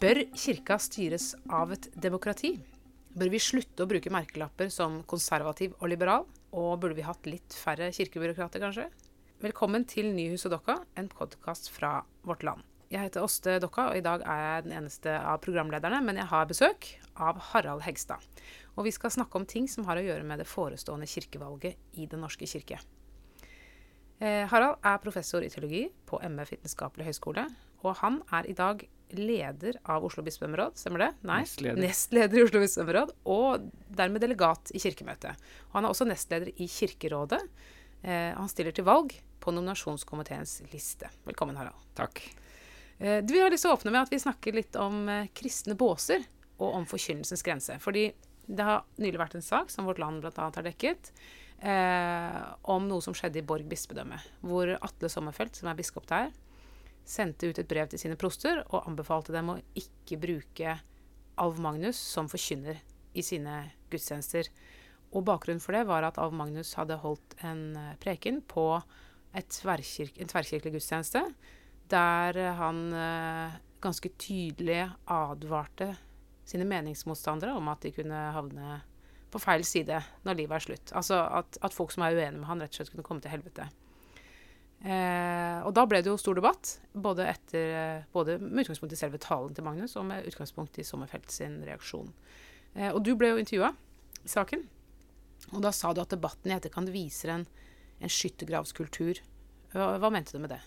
Bør kirka styres av et demokrati? Bør vi slutte å bruke merkelapper som konservativ og liberal? Og burde vi hatt litt færre kirkebyråkrater, kanskje? Velkommen til Nyhuset Dokka, en podkast fra Vårt Land. Jeg heter Åste Dokka, og i dag er jeg den eneste av programlederne, men jeg har besøk av Harald Hegstad. Og vi skal snakke om ting som har å gjøre med det forestående kirkevalget i Den norske kirke. Eh, Harald er professor i teologi på MF Vitenskapelig høgskole, og han er i dag leder av Oslo bispedømmeråd, stemmer det? Nei, Nestleder. nestleder i Oslo bispedømmeråd, og dermed delegat i Kirkemøtet. Han er også nestleder i Kirkerådet. Eh, han stiller til valg på nominasjonskomiteens liste. Velkommen, Harald. Takk. Eh, du, Vi har lyst til å åpne med at vi snakker litt om eh, kristne båser og om forkynnelsens grense. Fordi det har nylig vært en sak som Vårt Land bl.a. har dekket, eh, om noe som skjedde i Borg bispedømme. Hvor Atle Sommerfelt, som er biskop der, sendte ut et brev til sine proster og anbefalte dem å ikke bruke Alv Magnus som forkynner i sine gudstjenester. Og bakgrunnen for det var at Alv Magnus hadde holdt en eh, preken på et tverrkirk, en tverrkirkelig gudstjeneste, der eh, han eh, ganske tydelig advarte sine meningsmotstandere om at de kunne havne på feil side når livet er slutt. Altså at, at folk som er uenige med han, rett og slett kunne komme til helvete. Eh, og da ble det jo stor debatt, både, etter, eh, både med utgangspunkt i selve talen til Magnus og med utgangspunkt i Sommerfelt sin reaksjon. Eh, og du ble jo intervjua i saken, og da sa du at debatten i etterkant viser en, en skyttergravskultur. Hva, hva mente du med det?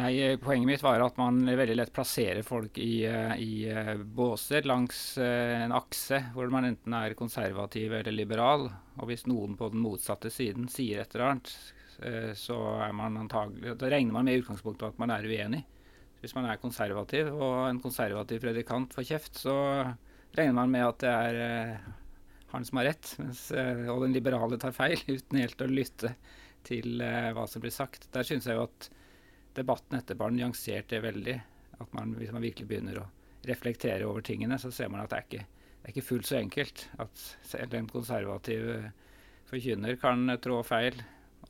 Nei, eh, Poenget mitt var at man veldig lett plasserer folk i, eh, i båser langs en akse hvor man enten er konservativ eller liberal. Og hvis noen på den motsatte siden sier et eller annet, så er man antagelig, da regner man med i utgangspunktet at man er uenig. Hvis man er konservativ og en konservativ predikant får kjeft, så regner man med at det er eh, han som har rett, mens, eh, og den liberale tar feil, uten helt å lytte til eh, hva som blir sagt. Der syns jeg jo at debatten etterpå har nyansert det veldig. At man, hvis man virkelig begynner å reflektere over tingene, så ser man at det er ikke, det er ikke fullt så enkelt. At selv en konservativ eh, forkynner kan eh, trå feil,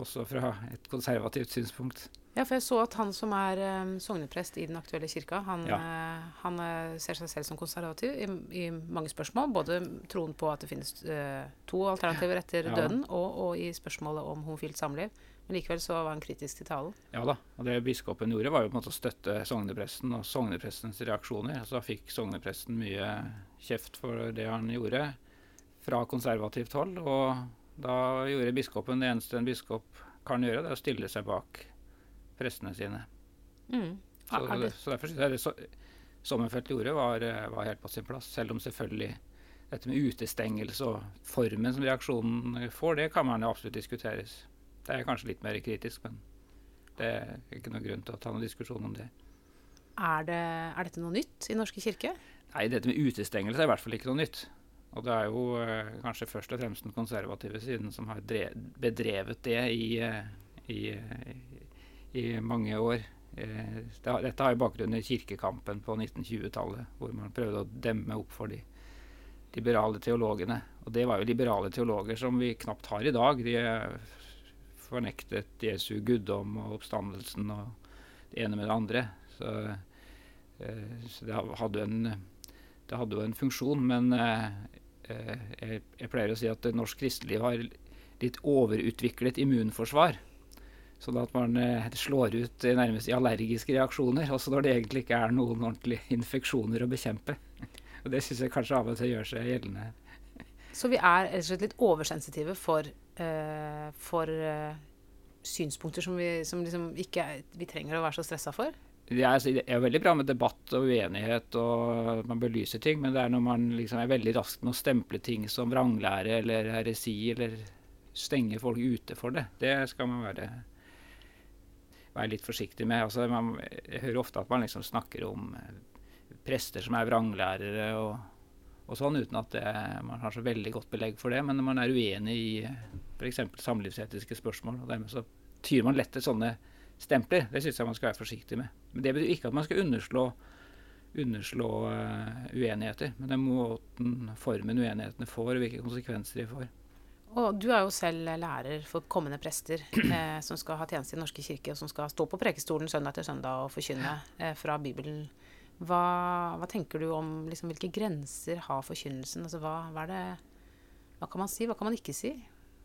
også fra et konservativt synspunkt. Ja, for jeg så at han som er um, sogneprest i den aktuelle kirka, han, Ja. uh, han uh, ser seg selv som konservativ i, i mange spørsmål. Både troen på at det finnes uh, to alternativer etter Ja. døden, og, og i spørsmålet om homofilt samliv. Men likevel så var han kritisk til talen. Ja da, og det biskopen gjorde var jo på en måte å støtte sognepresten og sogneprestens reaksjoner. Så da fikk sognepresten mye kjeft for det han gjorde fra konservativt hold. Og da gjorde biskopen det eneste en biskop kan gjøre, det er å stille seg bak prestene sine. Mm. Så, det, så derfor syns jeg det så, Sommerfelt gjorde, var, eh, var helt på sin plass. Selv om selvfølgelig dette med utestengelse og formen som reaksjonen får, det kan man jo absolutt diskuteres. Det er kanskje litt mer kritisk, men det er ikke noen grunn til å ta noen diskusjon om det. er, det, er dette noe nytt i Norske kirke? Nei, dette med utestengelse er i hvert fall ikke noe nytt. Og det er jo eh, kanskje først og fremst den konservative siden som har drev, bedrevet det i, eh, i, eh, i mange år. Eh, det, dette har jo bakgrunn i kirkekampen på 1920-tallet, hvor man prøvde å demme opp for de liberale teologene. Og det var jo liberale teologer som vi knapt har i dag. De eh, fornektet Jesu guddom og oppstandelsen og det ene med det andre. Så, eh, så det hadde jo en en funksjon, men eh, jeg, jeg pleier å si at norsk kristeliv har litt overutviklet immunforsvar. Sånn at man eh, slår ut eh, nærmest i allergiske reaksjoner, også når det egentlig ikke er noen ordentlige infeksjoner å bekjempe. Og Det syns jeg kanskje av og til gjør seg gjeldende. Så vi er litt oversensitive for, uh, for uh, synspunkter som, vi, som liksom ikke vi trenger å være så stressa for? Altså, det er veldig bra med debatt og uenighet, og at man belyser ting, men det er når man liksom er veldig rask med å stemple ting som vranglære eller heresi, eller stenge folk ute for det. Det skal man være, være litt forsiktig med. Altså, man, jeg hører ofte at man liksom snakker om eh, prester som er vranglærere og, og sånn, uten at det, man har så veldig godt belegg for det. Men når man er uenig i f.eks. samlivsetiske spørsmål, og dermed så tyr man lett til sånne stempler. Det syns jeg man skal være forsiktig med. Men Det betyr ikke at man skal underslå, underslå uh, uenigheter. Men den måten, formen uenighetene får, og hvilke konsekvenser de får. Og du er jo selv lærer for kommende prester eh, som skal ha tjeneste i Den norske kirke, og som skal stå på prekestolen søndag etter søndag og forkynne eh, fra Bibelen. Hva, hva tenker du om liksom, hvilke grenser har forkynnelsen? Altså, hva, hva, det, hva kan man si, hva kan man ikke si?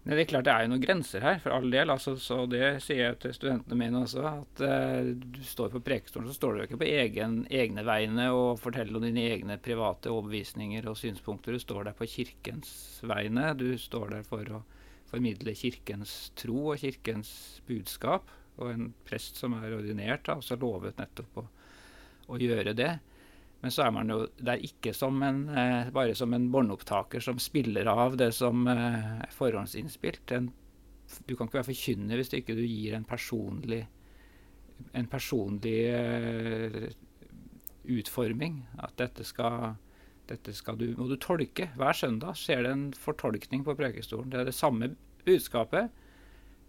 Det er klart det er jo noen grenser her, for all del. Altså, så det sier jeg til studentene mine også. At uh, du står på prekestolen, så står du ikke på egen, egne vegne og forteller om dine egne private overbevisninger og synspunkter. Du står der på kirkens vegne. Du står der for å formidle kirkens tro og kirkens budskap. Og en prest som er ordinert, har også lovet nettopp å, å gjøre det. Men så er man jo der ikke som en, eh, bare som en båndopptaker som spiller av det som eh, er forhåndsinnspilt. En, du kan ikke være forkynner hvis ikke du gir en personlig, en personlig eh, utforming. At dette skal, dette skal du, må du tolke. Hver søndag skjer det en fortolkning på prekestolen. Det er det samme budskapet,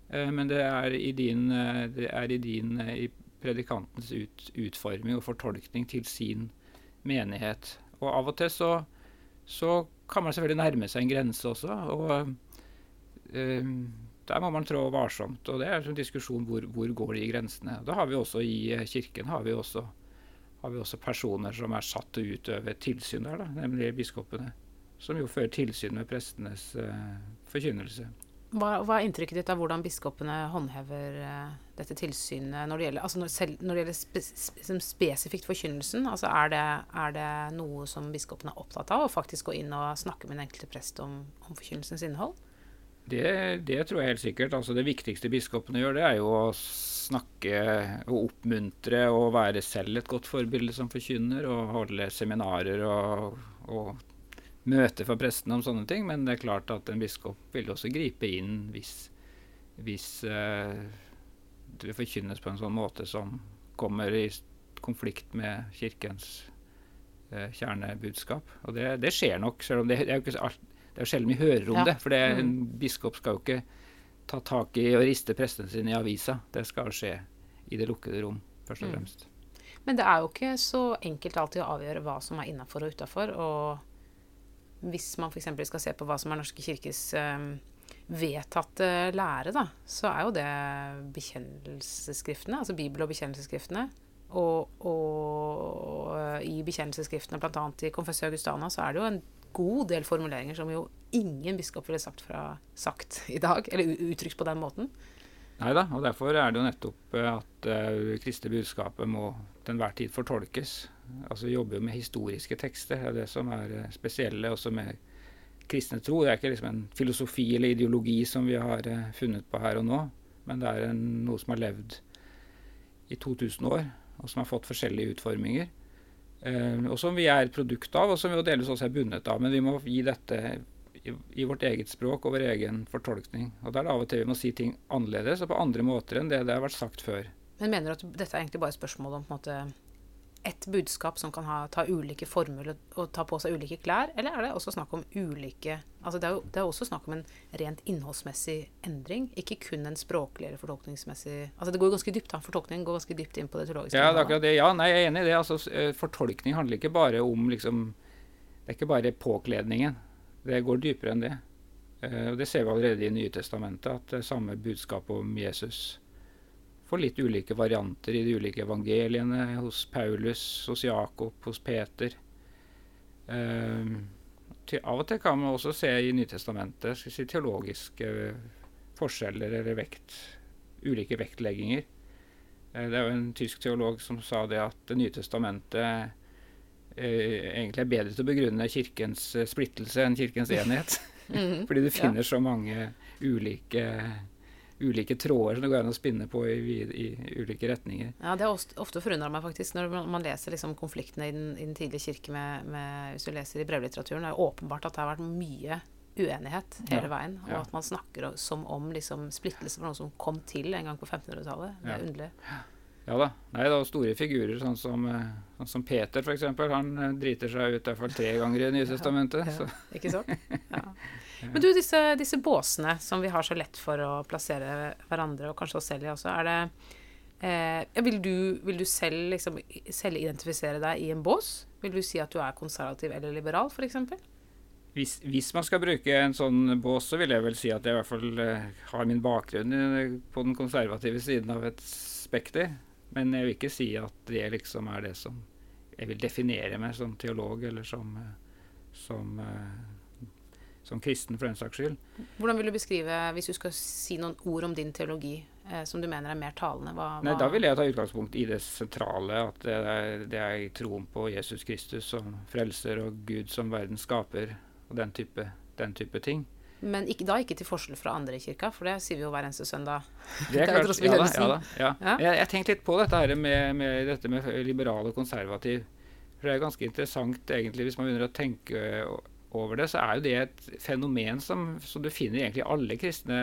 eh, men det er i din, eh, det er i, din, eh, i predikantens ut, utforming og fortolkning til sin menighet. Og av og til så, så kan man selvfølgelig nærme seg en grense også. og øh, der må man trå varsomt. og Det er en diskusjon hvor, hvor går de grensene. Da har vi også I eh, Kirken har vi også, har vi også personer som er satt til å utøve tilsyn der, da, nemlig biskopene. Som jo fører tilsyn med prestenes øh, forkynnelse. Hva, hva, er inntrykket ditt av hvordan biskopene håndhever uh, dette tilsynet når det gjelder, altså når, selv, når det gjelder spe, spesifikt forkynnelsen? Altså er det, er det, noe som biskopene er opptatt av, å faktisk gå inn og snakke med den enkelte prest om, om forkynnelsens innhold? Det, det, tror jeg helt sikkert. Altså det viktigste biskopene gjør, det er jo å snakke og oppmuntre og være selv et godt forbilde som forkynner, og holde seminarer og, og møte for prestene om sånne ting, men det er klart at en biskop vil også gripe inn hvis, hvis uh, det forkynnes på en sånn måte som kommer i konflikt med kirkens uh, kjernebudskap. Og det, det, skjer nok, selv om det, det er jo ikke det er sjelden vi hører om ja. det. For det, en mm. biskop skal jo ikke ta tak i og riste prestene sine i avisa. Det skal skje i det lukkede rom, først og mm. fremst. Mm. Men det er jo ikke så enkelt alltid å avgjøre hva som er innafor og utafor. Og hvis man f.eks. skal se på hva som er Norske kirkes um, vedtatte lære, da, så er jo det bekjennelsesskriftene, altså Bibel- og bekjennelsesskriftene. Og, og uh, i bekjennelsesskriftene, bl.a. i Confessio Augustana, så er det jo en god del formuleringer som jo ingen biskop ville sagt, fra, sagt i dag, eller uttrykt på den måten. Nei da, og derfor er det jo nettopp at uh, kristne budskapet må til enhver tid fortolkes. Altså jobbe med historiske tekster. Det er det som er uh, spesielle også med kristne tro. Det er ikke liksom en filosofi eller ideologi som vi har uh, funnet på her og nå, men det er en, noe som har levd i 2000 år, og som har fått forskjellige utforminger. Uh, og som vi er et produkt av, og som vi delvis også er bundet av. Men vi må gi dette i, i, vårt eget språk og vår egen fortolkning. Og Da er det av og til vi må si ting annerledes og på andre måter enn det det har vært sagt før. Men mener du at dette er egentlig bare et spørsmål om på en måte ett budskap som kan ha, ta ulike former og ta på seg ulike klær, eller er det også snakk om ulike altså Det er jo det er også snakk om en rent innholdsmessig endring, ikke kun en språklig eller fortolkningsmessig altså Det går ganske dypt, da. Fortolkningen går ganske dypt inn på det teologiske. Ja, det er akkurat det. Ja, nei, jeg er enig i det. altså eh, Fortolkning handler ikke bare om liksom Det er ikke bare påkledningen. Det går dypere enn det. Og Det ser vi allerede i Nye Testamentet, at det samme budskapet om Jesus får litt ulike varianter i de ulike evangeliene. Hos Paulus, hos Jakob, hos Peter. Eh, til, av og til kan man også se i Nytestamentet si, teologiske forskjeller eller vekt, ulike vektlegginger. Eh, det er jo en tysk teolog som sa det at Det nye testamentet eh, egentlig er bedre til å begrunne kirkens eh, splittelse enn kirkens enhet. mm, Fordi du finner ja. så mange ulike, ulike tråder som det går an å spinne på i, i, i ulike retninger. Ja, Det har ofte forundra meg faktisk når man leser liksom konfliktene i den, i den, tidlige kirke med, med, Hvis du leser i brevlitteraturen, det er åpenbart at det har vært mye uenighet hele ja, veien. Og ja. at man snakker som om liksom, splittelse for noe som kom til en gang på 1500-tallet. Det er ja. underlig. Ja da. Nei, det var store figurer, sånn som, eh, sånn som Peter f.eks. Han eh, driter seg ut i hvert fall tre ganger i Nye testamentet. Ikke sant? Ja. Men du, disse, disse, båsene som vi har så lett for å plassere hverandre, og kanskje oss selv i også, er det eh, vil, du, vil, du, selv liksom, selv identifisere deg i en bås? Vil du si at du er konservativ eller liberal, f.eks.? Hvis, hvis, man skal bruke en sånn bås, så vil jeg vel si at jeg i hvert fall eh, har min bakgrunn på den konservative siden av et spekter. Men jeg vil ikke si at det liksom er det som jeg vil definere meg som teolog eller som, eh, som, eh, som kristen, for den saks skyld. Hvordan vil du beskrive, hvis du skal si noen ord om din teologi, eh, som du mener er mer talende? Hva, Nei, Da vil jeg ta utgangspunkt i det sentrale, at det er, det er troen på Jesus Kristus som frelser og Gud som verden skaper, og den type, den type ting. Men ikke, da ikke til forskjell fra andre i kirka, for det sier vi jo hver eneste søndag. Det er klart. Ja da, ja da, ja. Ja. Jeg, jeg tenkte litt på dette her med, med, dette med liberal og konservativ. For det er ganske interessant egentlig hvis man begynner å tenke over det, så er jo det et fenomen som, som du finner egentlig i alle kristne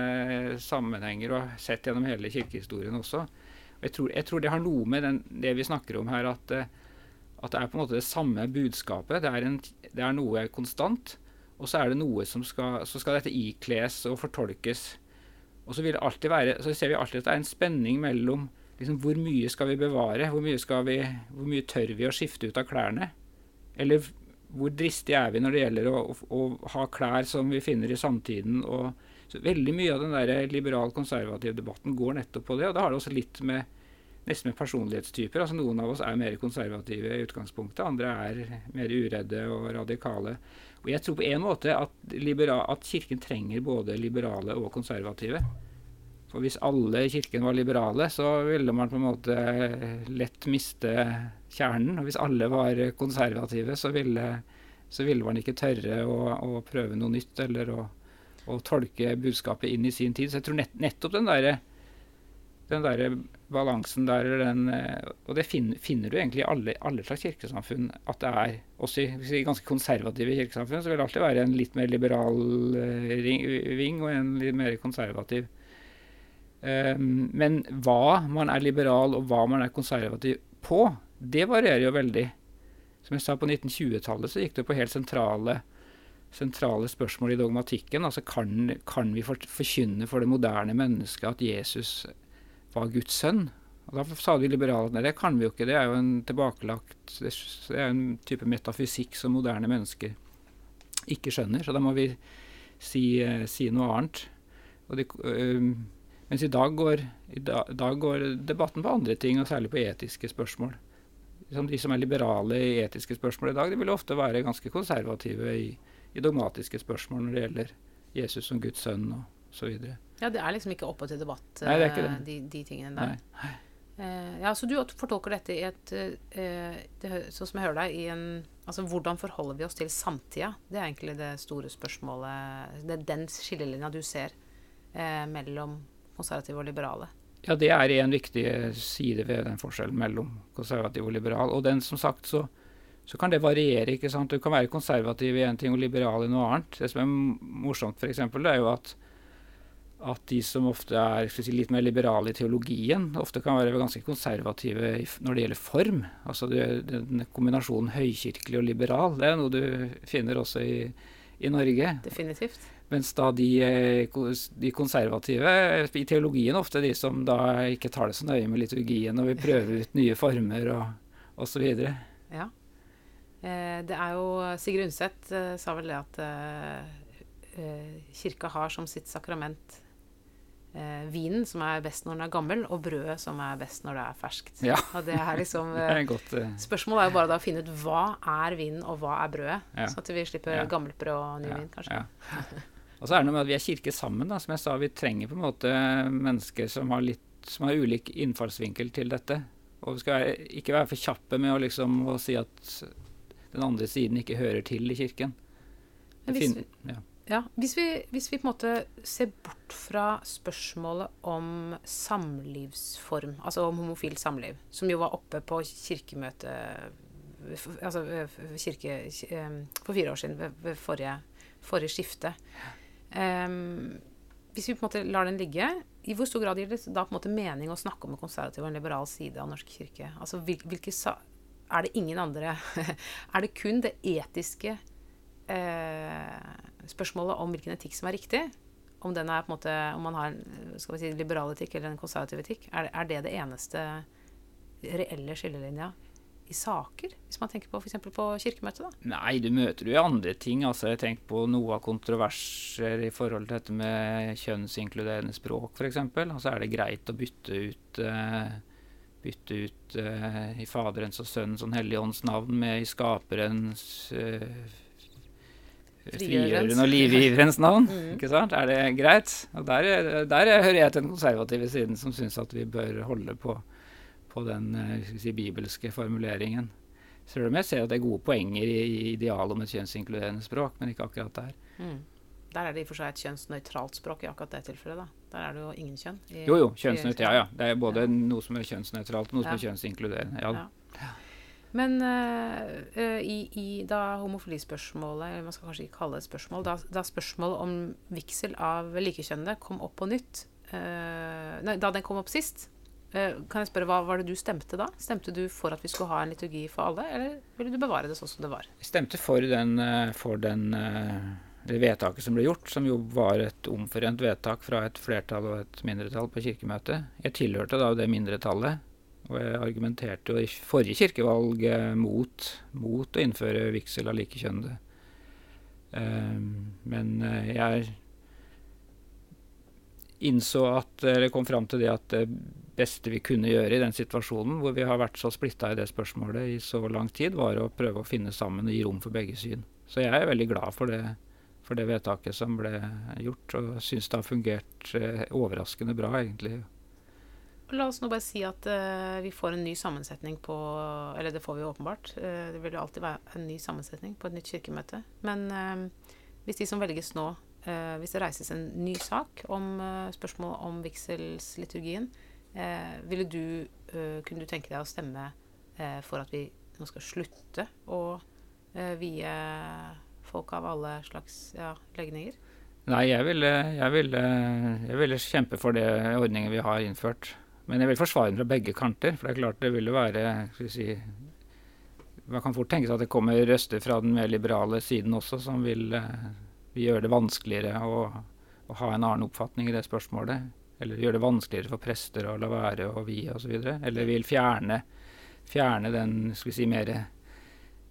sammenhenger og har sett gjennom hele kirkehistorien også. Og jeg tror, jeg tror det har noe med den, det vi snakker om her, at, eh, at det er på en måte det samme budskapet. Det er, en, det er noe konstant, og så er det noe som skal, så skal dette ikles og fortolkes. Og så vil det alltid være, så ser vi alltid at det er en spenning mellom liksom, hvor mye skal vi bevare, hvor mye, skal vi, hvor mye tør vi å skifte ut av klærne? Eller hvor dristige er vi når det gjelder å, å, å ha klær som vi finner i samtiden? Og, så veldig mye av den der liberal-konservativ debatten går nettopp på det. Og da har det også litt med nesten med personlighetstyper. altså Noen av oss er mer konservative i utgangspunktet, andre er mer uredde og radikale. Og jeg tror på en måte at, libera- at Kirken trenger både liberale og konservative. For hvis alle i Kirken var liberale, så ville man på en måte lett miste kjernen. Og hvis alle var konservative, så ville, så ville man ikke tørre å, å prøve noe nytt eller å, å tolke budskapet inn i sin tid. Så jeg tror nett, nettopp den derre den der balansen der, den, eh, og det finner, finner du egentlig i alle, alle slags kirkesamfunn. At det er, også i, er ganske konservative kirkesamfunn, så vil det alltid være en litt mer liberal eh, ring, ving og en litt mer konservativ. Um, men hva man er liberal og hva man er konservativ på, det varierer jo veldig. Som jeg sa, på 1920-tallet så gikk det på helt sentrale, sentrale spørsmål i dogmatikken. Altså kan, kan vi for, forkynne for det moderne mennesket at Jesus var Guds sønn? Og da sa de liberale at det kan vi jo ikke. Det er jo en tilbakelagt Det er en type metafysikk som moderne mennesker ikke skjønner. Så da må vi si, eh, si noe annet. De, øh, mens i dag, går, i da, dag går debatten på andre ting, og særlig på etiske spørsmål. Som de som er liberale i etiske spørsmål i dag, de vil ofte være ganske konservative i, i dogmatiske spørsmål når det gjelder Jesus som Guds sønn og så videre. Ja, det er liksom ikke oppe til debatt, Nei, det er ikke eh, det. De, de tingene der. Nei. Uh, ja, Så du fortolker dette i et uh, det, Sånn som jeg hører deg, i en Altså hvordan forholder vi oss til samtida? Det er egentlig det store spørsmålet. Det er den skillelinja du ser uh, mellom konservative og liberale. Ja, det er en viktig side ved den forskjellen mellom konservativ og liberal. Og den, som sagt, så, så kan det variere. ikke sant? Du kan være konservativ i én ting og liberal i noe annet. Det som er morsomt, f.eks., er jo at, at de som ofte er si, litt mer liberale i teologien, ofte kan være ganske konservative når det gjelder form. Altså den kombinasjonen høykirkelig og liberal, det er noe du finner også i, i Norge. Definitivt. Mens da de, eh, de konservative eh, i teologien ofte de som da ikke tar det så nøye med liturgien og vil prøve ut nye former og osv. Ja. Eh, det er jo Sigrid Undset sa vel det at kirka har som sitt sakrament eh, vinen, som er best når den er gammel, og brødet, som er best når det er ferskt. Ja. Og det er liksom Det er godt. eh, Spørsmålet er jo bare da å finne ut hva er vinen, og hva er brødet. Ja. Så at vi slipper Ja. gammelt brød og ny ja, vin, kanskje. Og så er det noe med at vi er kirke sammen. Da. Som jeg sa, vi trenger på en måte mennesker som har, litt, som har ulik innfallsvinkel til dette. Og vi skal være, ikke være for kjappe med å, liksom, å si at den andre siden ikke hører til i kirken. Men hvis vi, ja. ja, hvis, vi, hvis vi på en måte ser bort fra spørsmålet om samlivsform, altså om homofilt samliv, som jo var oppe på kirkemøtet altså kirke, eh, for fire år siden, ved forrige, forrige skifte. Em, hvis vi på en måte lar den ligge, i hvor stor grad gir det da på en måte mening å snakke om en konservativ og en liberal side av norsk kirke? Altså, hvil, hvilke sa er det ingen andre Er det kun det etiske eh, spørsmålet om hvilken etikk som er riktig? Om, den er på en måte, om man har en skal vi si, liberal etikk eller en konservativ etikk? Er, er det det eneste reelle skillelinja i saker? Hvis man tenker på f.eks. på kirkemøtet, da. Nei, du møter jo andre ting. altså Jeg tenker på noe av kontroverser i forhold til dette med kjønnsinkluderende språk, f.eks. Altså er det greit å bytte ut uh, bytte ut uh, i Faderens og Sønnens og Helligånds navn med i Skaperens uh, Frigjøreren og livgiverens navn. Mm. ikke sant? Er det greit? Og der, der hører jeg til den konservative siden som syns at vi bør holde på, på den si, bibelske formuleringen. Selv om jeg ser at det er gode poenger i, i idealet om et kjønnsinkluderende språk, men ikke akkurat der. Mm. Der er det i og for seg et kjønnsnøytralt språk i akkurat det tilfellet. da. Der er det jo ingen kjønn. I, jo, jo. Kjønnsnøyt, Ja, ja. Det er både ja. noe som er kjønnsnøytralt, og noe ja. som er kjønnsinkluderende. Ja. ja. Men uh, i, i, da homofilispørsmålet, eller man skal kanskje ikke kalle det et spørsmål, da, da spørsmålet om vigsel av likekjønnede kom opp på nytt uh, Nei, da den kom opp sist, kan jeg spørre, hva var det du stemte da? Stemte du for at vi skulle ha en liturgi for alle, eller ville du bevare det sånn som det var? Jeg stemte for den, for den det vedtaket som ble gjort, som jo var et omforent vedtak fra et flertall og et mindretall på kirkemøtet. Jeg tilhørte da det mindretallet, og jeg argumenterte jo i forrige kirkevalg eh, mot, mot å innføre vigsel av likekjønnede. Men jeg innså at, eller kom fram til det at beste vi kunne gjøre i den situasjonen, hvor vi har vært så splitta i det spørsmålet i så lang tid, var å prøve å finne sammen og gi rom for begge syn. Så jeg er veldig glad for det for det vedtaket som ble gjort, og syns det har fungert eh, overraskende bra, egentlig. La oss nå bare si at eh, vi får en ny sammensetning på Eller det får vi jo åpenbart. Eh, det vil jo alltid være en ny sammensetning på et nytt kirkemøte. Men uh, hvis de som velges nå Hvis det reises en ny sak om spørsmål om vigselsliturgien, ville du Kunne du tenke deg å stemme for at vi nå skal slutte å vie folk av alle slags ja, legninger? Nei, jeg ville, jeg, ville, jeg ville, kjempe for det ordningen vi har innført. Men jeg vil forsvare den fra begge kanter. For det er klart det vil være si, Man kan fort tenke seg at det kommer røster fra den mer liberale siden også som vil, eh, vil gjøre det vanskeligere å, å, ha en annen oppfatning i det spørsmålet. Eller gjøre det vanskeligere for prester å la være å vie osv. Eller vil fjerne, fjerne den si, mer,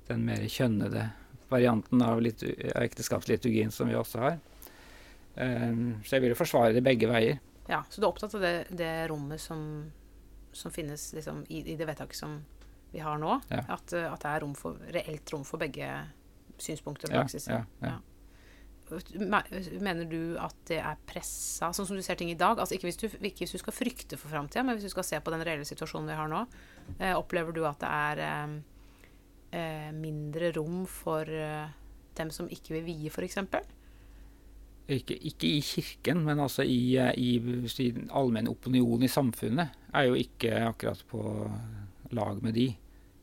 den mer kjønnede varianten av ekteskapsliturgien som vi også har. Um, så jeg vil jo forsvare det begge veier. Ja, Så du er opptatt av det, det rommet som, som finnes liksom, i, i, det vedtaket som vi har nå? Ja. At, at, det er rom for, reelt rom for begge synspunkter og praksiser? Ja, ja, Mener du at det er pressa, sånn som du ser ting i dag? Altså ikke hvis du, ikke hvis du skal frykte for framtida, men hvis du skal se på den reelle situasjonen vi har nå. Eh, opplever du at det er eh, eh, mindre rom for eh, dem som ikke vil vie, f.eks.? Ikke, ikke i kirken, men altså i, eh, i, i allmenn opinion i samfunnet er jo ikke akkurat på lag med de.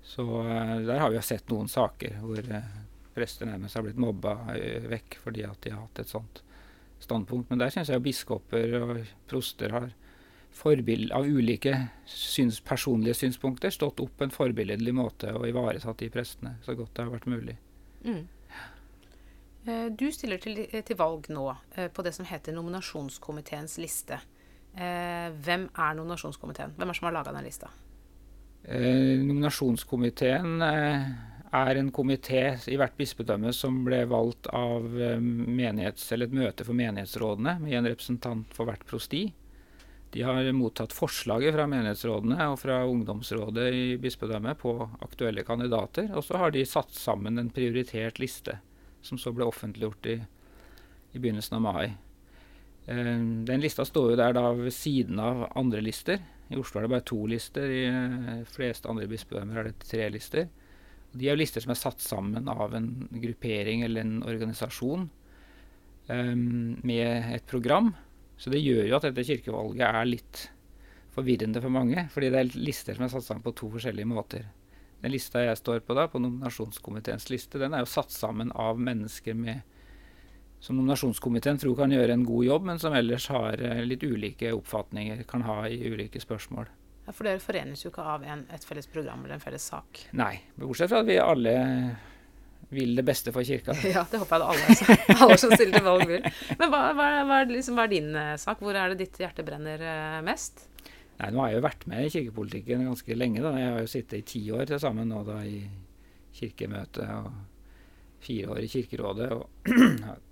Så uh, der har vi jo sett noen saker hvor prester nærmest har blitt mobba uh, vekk fordi at de har hatt et sånt standpunkt. Men der syns jeg biskoper og proster har forbild, av ulike syns, personlige synspunkter stått opp på en forbilledlig måte og ivaretatt de prestene så godt det har vært mulig. Mm. Eh, du stiller til, til, valg nå eh, på det som heter nominasjonskomiteens liste. Eh, hvem er nominasjonskomiteen? Hvem er det som har laga den lista? nominasjonskomiteen er en komité i hvert bispedømme som ble valgt av menighets, eller et møte for menighetsrådene med en representant for hvert prosti. De har mottatt forslaget fra menighetsrådene og fra ungdomsrådet i bispedømmet på aktuelle kandidater, og så har de satt sammen en prioritert liste, som så ble offentliggjort i, i begynnelsen av mai. Eh, den lista står jo der da ved siden av andre lister. I Oslo er det bare to lister, i de eh, fleste andre bispedømmer er det tre lister. De er jo lister som er satt sammen av en gruppering eller en organisasjon um, med et program. Så det gjør jo at dette kirkevalget er litt forvirrende for mange. Fordi det er lister som er satt sammen på to forskjellige måter. Den lista jeg står på da, på nominasjonskomiteens liste, den er jo satt sammen av mennesker med som nominasjonskomiteen tror kan gjøre en god jobb, men som ellers har eh, litt ulike oppfatninger, kan ha i ulike spørsmål. For dere forenes jo ikke av en, et felles program eller en felles sak? Nei, bortsett fra at vi alle vil det beste for kirka. Ja, det håper jeg alle, alle som stiller til valg vil. Men hva, hva, hva, liksom, hva, er, din uh, sak? Hvor er det ditt hjerte brenner uh, mest? Nei, Nå har jeg jo vært med i kirkepolitikken ganske lenge. da. Jeg har jo sittet i ti år til sammen nå da i kirkemøtet og fire år i Kirkerådet. og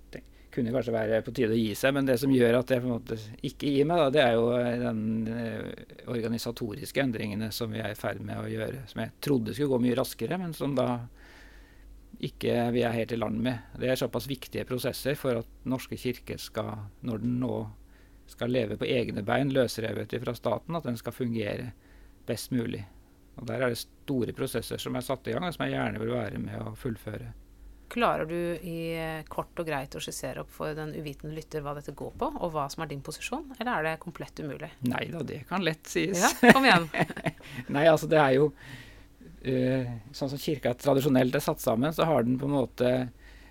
kunne kanskje være på tide å gi seg, men det som gjør at jeg på en måte ikke gir meg, da, det er jo den eh, organisatoriske endringene som vi er i ferd med å gjøre. Som jeg trodde skulle gå mye raskere, men som da ikke vi er helt i land med. Det er såpass viktige prosesser for at Norske kirke skal, når den nå skal leve på egne bein, løsrevet fra staten, at den skal fungere best mulig. Og Der er det store prosesser som er satt i gang, og som jeg gjerne vil være med å fullføre. Klarer du i eh, kort og greit å skissere opp for den uvitende lytter hva dette går på, og hva som er din posisjon, eller er det komplett umulig? Nei da, det kan lett sies. Ja, kom igjen. Nei, altså det er jo uh, Sånn som kirka tradisjonelt er satt sammen, så har den på en måte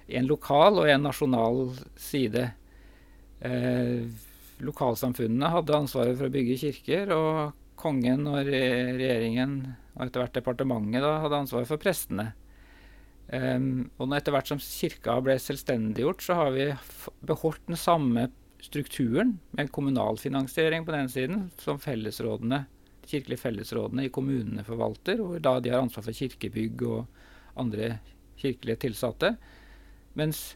en lokal og en nasjonal side. Uh, lokalsamfunnene hadde ansvaret for å bygge kirker, og kongen og regjeringen og etter hvert departementet da, hadde ansvaret for prestene. Um, og etter hvert som kirka ble selvstendiggjort, så har vi beholdt den samme strukturen med kommunal finansiering på den siden, som fellesrådene, de kirkelige fellesrådene i kommunene forvalter, hvor da de har ansvar for kirkebygg og andre kirkelige tilsatte. Mens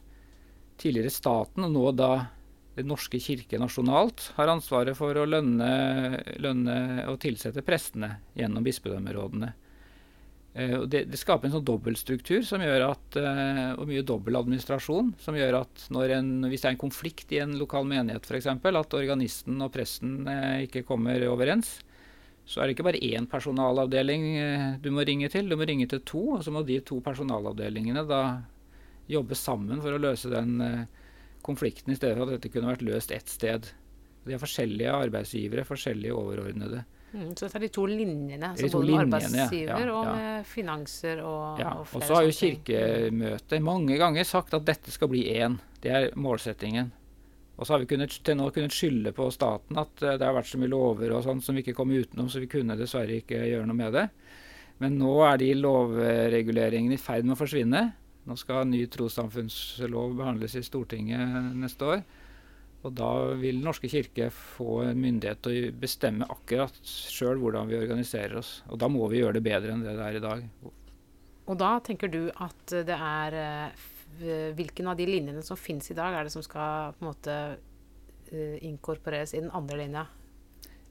tidligere staten, og nå da Den norske kirke nasjonalt, har ansvaret for å lønne, lønne og tilsette prestene gjennom bispedømmerådene. Uh, det, det, skaper en sånn dobbeltstruktur som gjør at, uh, og mye dobbeltadministrasjon som gjør at en, hvis det er en konflikt i en lokal menighet f.eks., at organisten og presten uh, ikke kommer overens, så er det ikke bare én personalavdeling du må ringe til, du må ringe til to. Og så må de to personalavdelingene da jobbe sammen for å løse den konflikten, i stedet for at dette kunne vært løst ett sted. De har forskjellige arbeidsgivere, forskjellige overordnede. Mm, så dette er de to linjene, så både med arbeidsgiver ja, og med finanser og, ja. og flere Og så har jo Kirkemøtet mange ganger sagt at dette skal bli én. Det er målsettingen. Og så har vi kunnet, til nå kunnet skylde på staten at uh, det har vært så mye lover og sånn som vi ikke kom utenom, så vi kunne dessverre ikke gjøre noe med det. Men nå er de lovreguleringene i ferd med å forsvinne. Nå skal ny trossamfunnslov behandles i Stortinget neste år. Og da vil Norske kirke få en myndighet til å bestemme akkurat sjøl hvordan vi organiserer oss. Og da må vi gjøre det bedre enn det det er i dag. Og da tenker du at det er eh, Hvilken av de linjene som finnes i dag, er det som skal på en måte eh, inkorporeres i den andre linja?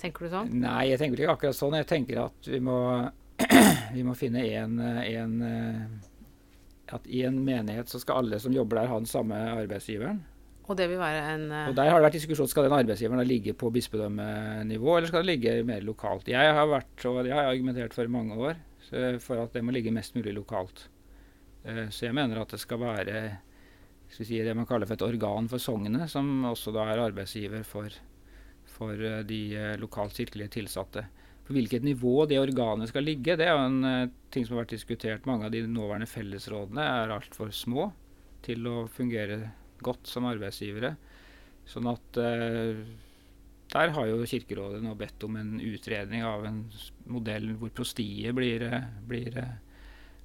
Tenker du sånn? Nei, jeg tenker ikke akkurat sånn. Jeg tenker at vi må, vi må finne en, en At i en menighet så skal alle som jobber der, ha den samme arbeidsgiveren. Og det vil være en uh... Og Der har det vært diskusjon skal den arbeidsgiveren ligge på bispedømmenivå, eller skal det ligge mer lokalt. Jeg har vært, og det har argumentert for i mange år for at det må ligge mest mulig lokalt. Uh, så jeg mener at det skal være skal si, det man kaller for et organ for sognet, som også da er arbeidsgiver for, for uh, de lokalt kirkelige tilsatte. På hvilket nivå det organet skal ligge, det er jo en ting som har vært diskutert. Mange av de nåværende fellesrådene er altfor små til å fungere godt som arbeidsgivere. Sånn at eh, der har jo Kirkerådet nå bedt om en utredning av en modell hvor prostiet blir, eh, blir, eh,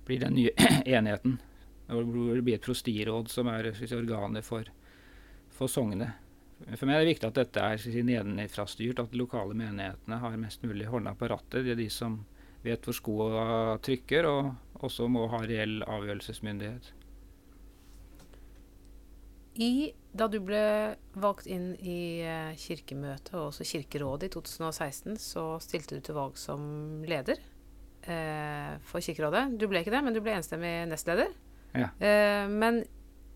blir den nye enheten. Hvor det blir et prostiråd som er si, organet for, for sognet. For meg er det viktig at dette er si, nedenfrastyrt, at de lokale menighetene har mest mulig hånda på rattet. Det er de som vet hvor skoa trykker, og også må ha reell avgjørelsesmyndighet. I, da du ble valgt inn i uh, Kirkemøtet og også Kirkerådet i 2016, så stilte du til valg som leder eh, for Kirkerådet. Du ble ikke det, men du ble enstemmig nestleder. Ja. Eh, men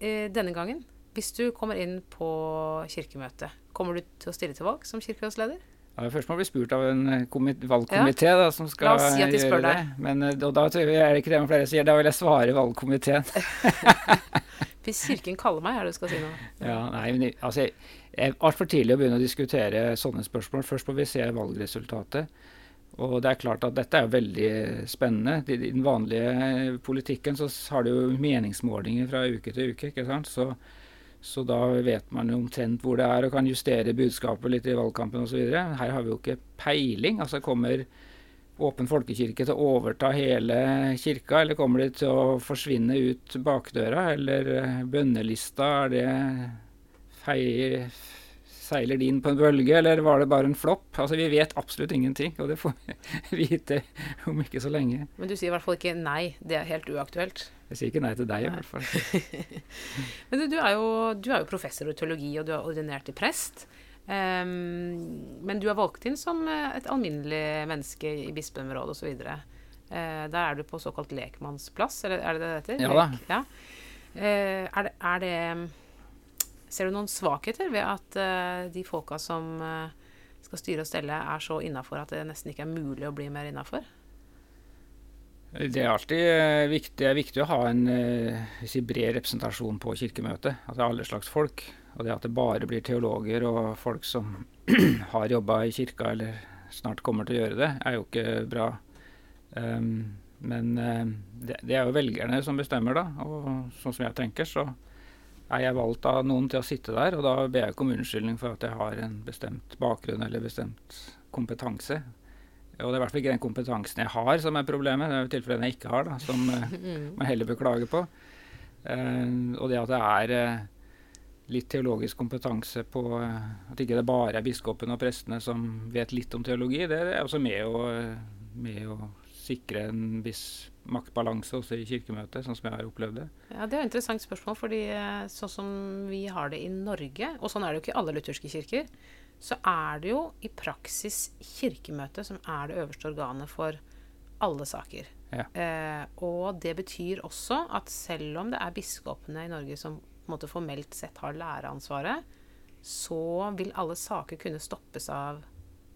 denne gangen, hvis du kommer inn på Kirkemøtet, kommer du til å stille til valg som kirkerådsleder? Ja, først må vi bli spurt av en valgkomité ja. som skal si at de spør deg. Men da, da tror jeg, er det ikke det flere sier. Da vil jeg svare valgkomiteen. Hvis Kirken kaller meg, er det du skal si noe? Ja, nei, men altså, Det er altfor tidlig å begynne å diskutere sånne spørsmål. Først må vi se valgresultatet. Og det er klart at dette er veldig spennende. I den vanlige politikken så har du jo meningsmålinger fra uke til uke. ikke sant? Så, så da vet man jo omtrent hvor det er og kan justere budskapet litt i valgkampen osv. Her har vi jo ikke peiling. altså kommer åpen folkekirke til å overta hele kirka, eller kommer de til å forsvinne ut bakdøra? Eller eh, bønnelista, er det fei, Seiler de inn på en bølge, eller var det bare en flopp? Altså, Vi vet absolutt ingenting, og det får vi vite om ikke så lenge. Men du sier i hvert fall ikke nei, det er helt uaktuelt? Jeg sier ikke nei til deg, i hvert fall. Men du, du, er jo, du, er jo, professor i teologi, og du er ordinert til prest. Um, men du er valgt inn som eh, et alminnelig menneske i bispemrådet osv. Uh, der er du på såkalt lekmannsplass, eller er det det heter? Ja da. Ja. Uh, er, det, er det Ser du noen svakheter ved at uh, de folka som skal styre og stelle, er så innafor at det nesten ikke er mulig å bli mer innafor? Det er alltid viktig, er viktig å ha en si bred representasjon på kirkemøtet. At det er alle slags folk. Og det at det bare blir teologer og folk som har jobba i kirka eller snart kommer til å gjøre det, er jo ikke bra. Um, men det, det, er jo velgerne som bestemmer, da. Og sånn som jeg tenker, så er jeg valgt av noen til å sitte der, og da ber jeg ikke om unnskyldning for at jeg har en bestemt bakgrunn eller bestemt kompetanse. Og det er i hvert fall ikke den kompetansen jeg har som er problemet, det er i tilfelle den jeg ikke har, da, som uh, man heller bør klage på. Uh, og det at det er uh, litt teologisk kompetanse på uh, At ikke det bare er biskopene og prestene som vet litt om teologi, det er også med å, med å sikre en viss maktbalanse også i Kirkemøtet, sånn som jeg har opplevd det? Ja, Det er et interessant spørsmål, fordi eh, sånn som vi har det i Norge, og sånn er det jo ikke i alle lutherske kirker, så er det jo i praksis Kirkemøtet som er det øverste organet for alle saker. Ja. Eh, og det betyr også at selv om det er biskopene i Norge som på en måte formelt sett har læreansvaret, så vil alle saker kunne stoppes av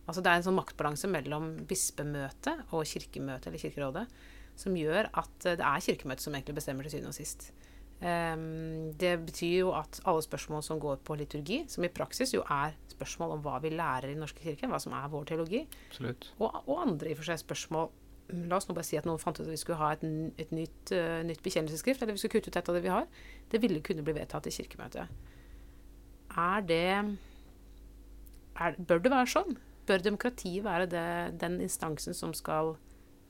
Altså det er en sånn maktbalanse mellom bispemøtet og kirkemøtet eller Kirkerådet som gjør at eh, det er Kirkemøtet som egentlig bestemmer til syvende og sist. Um, det betyr jo at alle spørsmål som går på liturgi, som i praksis jo er spørsmål om hva vi lærer i Den norske kirke, hva som er vår teologi, og, og, andre i og for seg spørsmål La oss nå bare si at noen fant ut at vi skulle ha et, et nytt, uh, nytt bekjennelsesskrift, eller vi skulle kutte ut et av det vi har. Det ville kunne bli vedtatt i Kirkemøtet. Er det er, Bør det være sånn? Bør demokratiet være det, den instansen som skal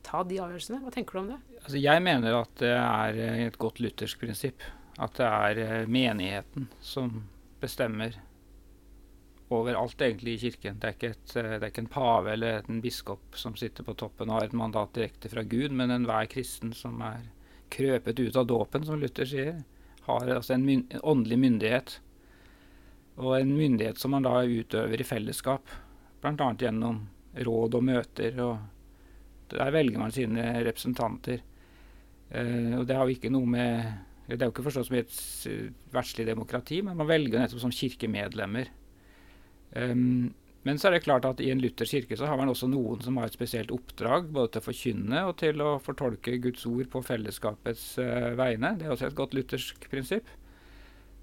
ta de avgjørelsene. Hva tenker du om det? Altså, jeg mener at det er et godt luthersk prinsipp. At det er eh, menigheten som bestemmer over alt egentlig i kirken. Det er, ikke et, eh, det er ikke en pave eller en biskop som sitter på toppen og har et mandat direkte fra Gud, men enhver kristen som er krøpet ut av dåpen, som Luther sier, har altså en, en, åndelig myndighet. Og en myndighet som man da utøver i fellesskap, bl.a. gjennom råd og møter og der velger man sine representanter. Uh, og det har jo ikke noe med Det er jo ikke forstått som et verdslig demokrati, men man velger nettopp som kirkemedlemmer. Um, men så er det klart at i en luthersk kirke så har man også noen som har et spesielt oppdrag, både til å forkynne og til å fortolke Guds ord på fellesskapets uh, vegne. Det er også et godt luthersk prinsipp.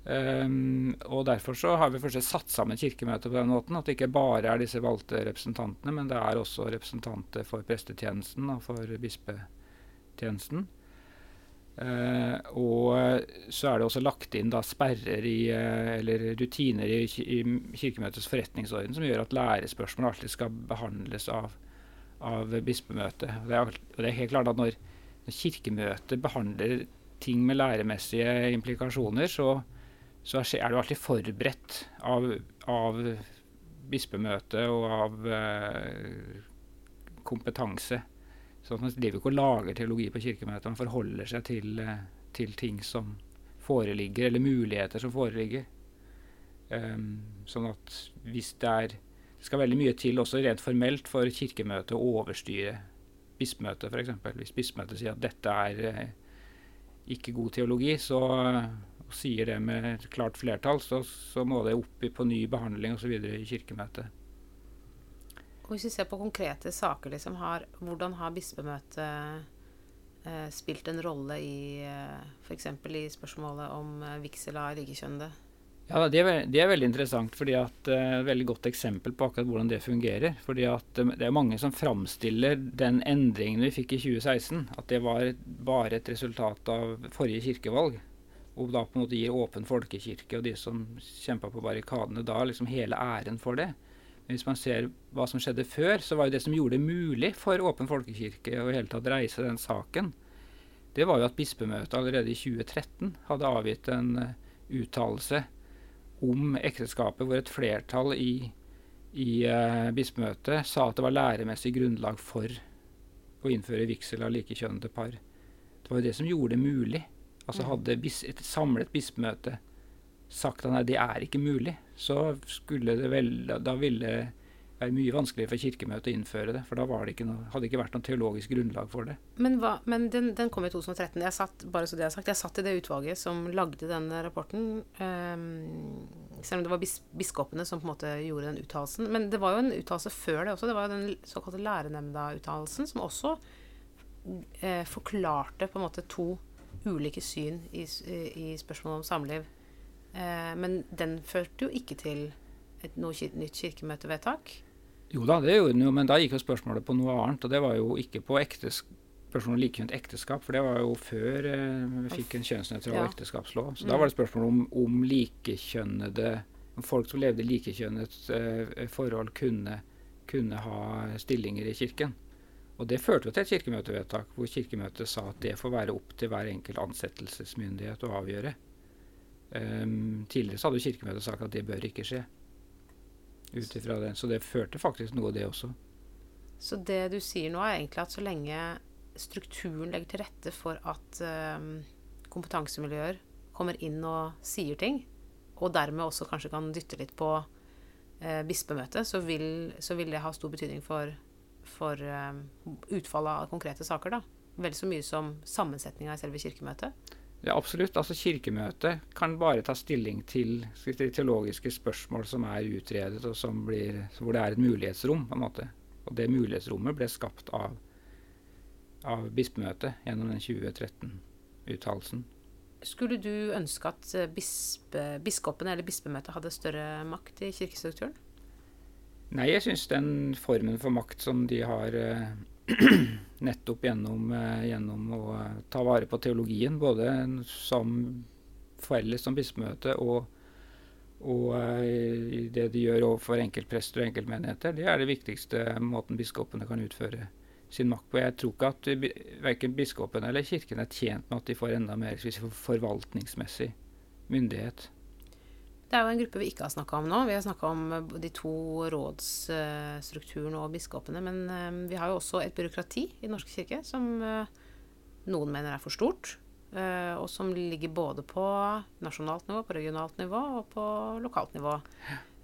Um, og Derfor så har vi først satt sammen Kirkemøtet på den måten. At det ikke bare er disse valgte representantene, men det er også representanter for prestetjenesten og for bispetjenesten. Uh, og så er det også lagt inn da sperrer i, uh, eller rutiner i, i, Kirkemøtets forretningsorden som gjør at lærespørsmål alltid skal behandles av, av bispemøtet. Og det, er, og det er helt klart at når, når Kirkemøtet behandler ting med læremessige implikasjoner, så, så er du alltid forberedt av, av bispemøtet og av uh, kompetanse. Så Man driver ikke og lager teologi på kirkemøtet, man forholder seg til, eh, til ting som foreligger, eller muligheter som foreligger. Um, sånn at hvis det er Det skal veldig mye til, også rent formelt, for kirkemøtet å overstyre bispemøtet, f.eks. Hvis bispemøtet sier at dette er eh, ikke god teologi, så og sier det med klart flertall, så, så må det opp på ny behandling osv. i Kirkemøtet. Hvis vi ser på konkrete saker, liksom, har, hvordan har bispemøtet eh, spilt en rolle i eh, f.eks. i spørsmålet om eh, vigsel av likekjønnede? Ja, det er, det er, veldig interessant. fordi at uh, veldig godt eksempel på akkurat hvordan det fungerer. fordi at um, Det er mange som framstiller den endringen vi fikk i 2016, at det var bare et resultat av forrige kirkevalg og da på en måte gir Åpen folkekirke og de som kjempa på barrikadene da, liksom hele æren for det. Hvis man ser hva som skjedde før, så var jo det som gjorde det mulig for Åpen folkekirke å i hele tatt reise den saken, det var jo at bispemøtet allerede i 2013 hadde avgitt en uh, uttalelse om ekteskapet hvor et flertall i, i uh, bispemøtet sa at det var læremessig grunnlag for å innføre vigsel av likekjønnede par. Det var jo det som gjorde det mulig. Altså Mm. Hadde bis et samlet bispemøte sagt at nei, det er ikke mulig, så skulle det vel Da, ville det være mye vanskeligere for Kirkemøtet å innføre det. For da det ikke noe, hadde det ikke vært noe teologisk grunnlag for det. Men, hva, men den, den kom i 2013. Jeg satt, bare så det er sagt, jeg satt i det utvalget som lagde denne rapporten. Um, selv om det var bis, biskopene som på en måte gjorde den uttalelsen. Men det var jo en uttalelse før det også. Det var jo den såkalte lærenemnda-uttalelsen som også eh, forklarte på en måte to ulike syn i, i spørsmålet om samliv. Eh, men den førte jo ikke til et nytt kirkemøtevedtak. Jo da, det gjorde den jo, men da gikk jo spørsmålet på noe annet. Og det var jo ikke på ektes, spørsmål om likekjønnet ekteskap, for det var jo før eh, vi fikk en kjønnsnøytral Ja. ekteskapslov. Så Mm. da var det spørsmål om, om likekjønnede om folk som levde i likekjønnet eh, forhold, kunne, kunne ha stillinger i kirken. Og det førte jo til et kirkemøtevedtak hvor Kirkemøtet sa at det får være opp til hver enkelt ansettelsesmyndighet å avgjøre. Ehm, tidligere så hadde Kirkemøtet sagt at det bør ikke skje. Ut ifra den. Så det førte faktisk noe, det også. Så det du sier nå, er egentlig at så lenge strukturen legger til rette for at um, kompetansemiljøer kommer inn og sier ting, og dermed også kanskje kan dytte litt på uh, bispemøtet, så vil, så vil det ha stor betydning for, for um, utfallet av konkrete saker. da. Vel så mye som sammensetninga i selve kirkemøtet. Ja, absolutt. Altså Kirkemøtet kan bare ta stilling til teologiske spørsmål som er utredet, og som blir, hvor det er et mulighetsrom. på en måte. Og det mulighetsrommet ble skapt av, av bispemøtet gjennom den 2013-uttalelsen. Skulle du ønske at eh, bispe, biskopene eller bispemøtet hadde større makt i kirkestrukturen? Nei, jeg syns den formen for makt som de har eh, nettopp gjennom, eh, gjennom å eh, ta vare på teologien, både som felles som bispemøte og, og eh, det de gjør overfor enkeltprester og enkeltmenigheter, det er det viktigste måten biskopene kan utføre sin makt på. Jeg tror ikke at verken biskopene eller kirken er tjent med at de får enda mer forvaltningsmessig myndighet. Det er jo en gruppe vi ikke har snakka om nå. Vi har snakka om eh, de to rådsstrukturene og biskopene. Men eh, vi har jo også et byråkrati i Den norske kirke som eh, noen mener er for stort. Og som ligger både på nasjonalt nivå, på regionalt nivå og på lokalt nivå.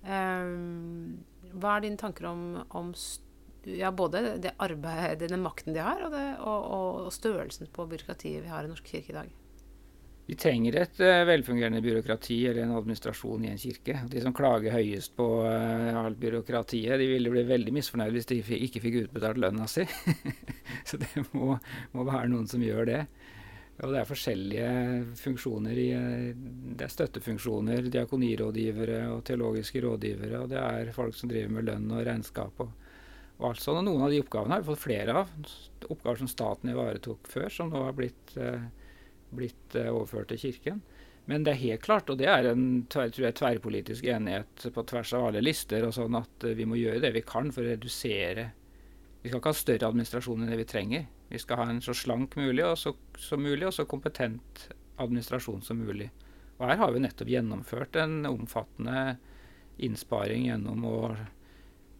Hva er dine tanker om, om ja, både det arbeidet, den makten de har, og, det, og, og, og størrelsen på byråkratiet vi har i Norsk kirke i dag? Vi trenger et eh, velfungerende byråkrati eller en administrasjon i en kirke. De som klager høyest på eh, alt byråkratiet, de ville bli veldig misfornøyd hvis de ikke fikk utbetalt lønna si. Så det må, må være noen som gjør det. Og det er forskjellige funksjoner i eh, Det er støttefunksjoner, diakonirådgivere og teologiske rådgivere, og det er folk som driver med lønn og regnskap og, og alt sånt. Og noen av de oppgavene har vi fått flere av. Oppgaver som staten ivaretok før, som nå har blitt eh, blitt eh, overført til Kirken. Men det er helt klart, og det er en jeg, tverrpolitisk enighet på tvers av alle lister, og sånn at eh, vi må gjøre det vi kan for å redusere Vi skal ikke ha større administrasjon enn det vi trenger. Vi skal ha en så slank mulig og så, som mulig, og så kompetent administrasjon som mulig. Og her har vi nettopp gjennomført en omfattende innsparing gjennom å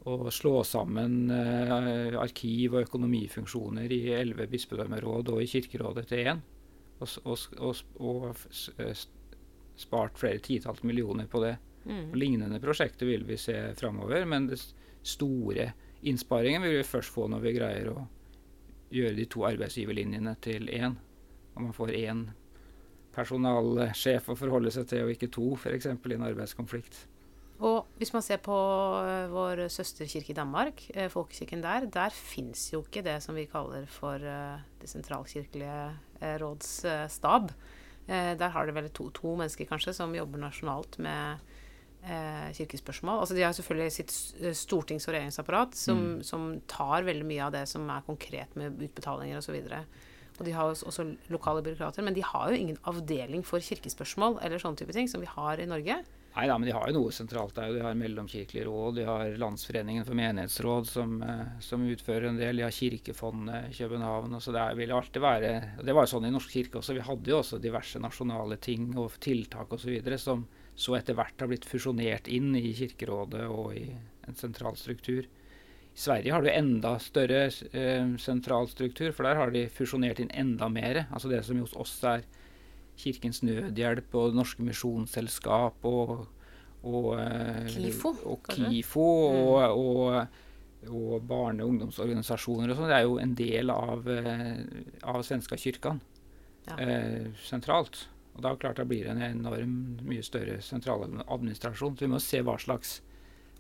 å slå sammen eh, arkiv- og økonomifunksjoner i elleve bispedømmeråd og i Kirkerådet til én og, og, og, eh, spart flere titalls millioner på det. Mm. Og lignende prosjekter vil vi se framover, men den store innsparingen vil vi først få når vi greier å gjøre de to arbeidsgiverlinjene til én. Og man får én personalsjef å forholde seg til, og ikke to, f.eks. i en arbeidskonflikt. Og hvis man ser på eh, vår søsterkirke i Danmark, eh, folkekirken der, der fins jo ikke det som vi kaller for eh, det sentralkirkelige råds stab. Der har det vel to, to mennesker kanskje som jobber nasjonalt med kirkespørsmål. Altså De har selvfølgelig sitt stortings- og regjeringsapparat som, Mm. som tar veldig mye av det som er konkret med utbetalinger osv. Og de har også lokale byråkrater, men de har jo ingen avdeling for kirkespørsmål eller sånne type ting som vi har i Norge. Nei da, men de har jo noe sentralt der. De har Mellomkirkelig råd, de har Landsforeningen for menighetsråd som, eh, som utfører en del. De har Kirkefondet i København. og så Det er- vil alltid være og Det var jo sånn i Norsk kirke også. Vi hadde jo også diverse nasjonale ting og tiltak osv. som så etter hvert har blitt fusjonert inn i Kirkerådet og i en sentral struktur. I Sverige har du enda større eh, sentral struktur, for der har de fusjonert inn enda mer. Altså det som hos oss er Kirkens Nødhjelp og Norske Misjonsselskap og, og, eh, KIFO, og. KIFO og, og, og barne- og ungdomsorganisasjoner og sånn. Det er jo en del av, eh, av Svenska kyrkan Ja. eh, sentralt. Og da klart det blir en enorm mye større sentraladministrasjon. Så vi må se hva slags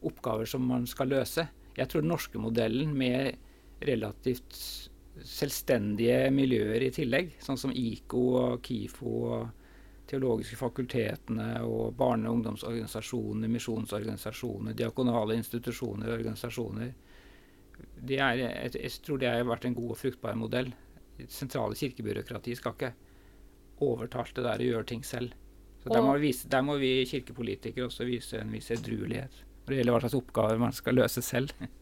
oppgaver som man skal løse. Jeg tror den norske modellen med relativt selvstendige miljøer i tillegg, sånn som IKO og KIFO og teologiske fakultetene og barne- og ungdomsorganisasjoner, misjonsorganisasjoner, diakonale institusjoner og organisasjoner, det er, jeg, tror det har vært en god og fruktbar modell. Det sentrale kirkebyråkrati skal ikke overtalt det der å gjøre ting selv. Så der må, vi vise, der må vi kirkepolitikere også vise en viss edruelighet når det gjelder hva slags oppgaver man skal løse selv.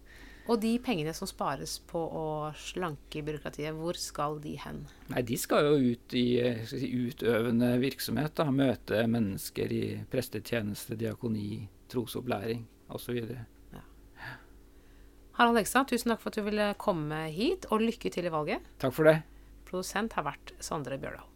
Og de pengene som spares på å slanke byråkratiet, hvor skal de hen? Nei, de skal jo ut i eh, si, utøvende virksomhet. da, Møte mennesker i prestetjeneste, diakoni, trosopplæring osv. Harald Egstad, tusen takk for at du ville komme hit, og lykke til i valget. Takk for det. Produsent har vært Sondre Bjørdal.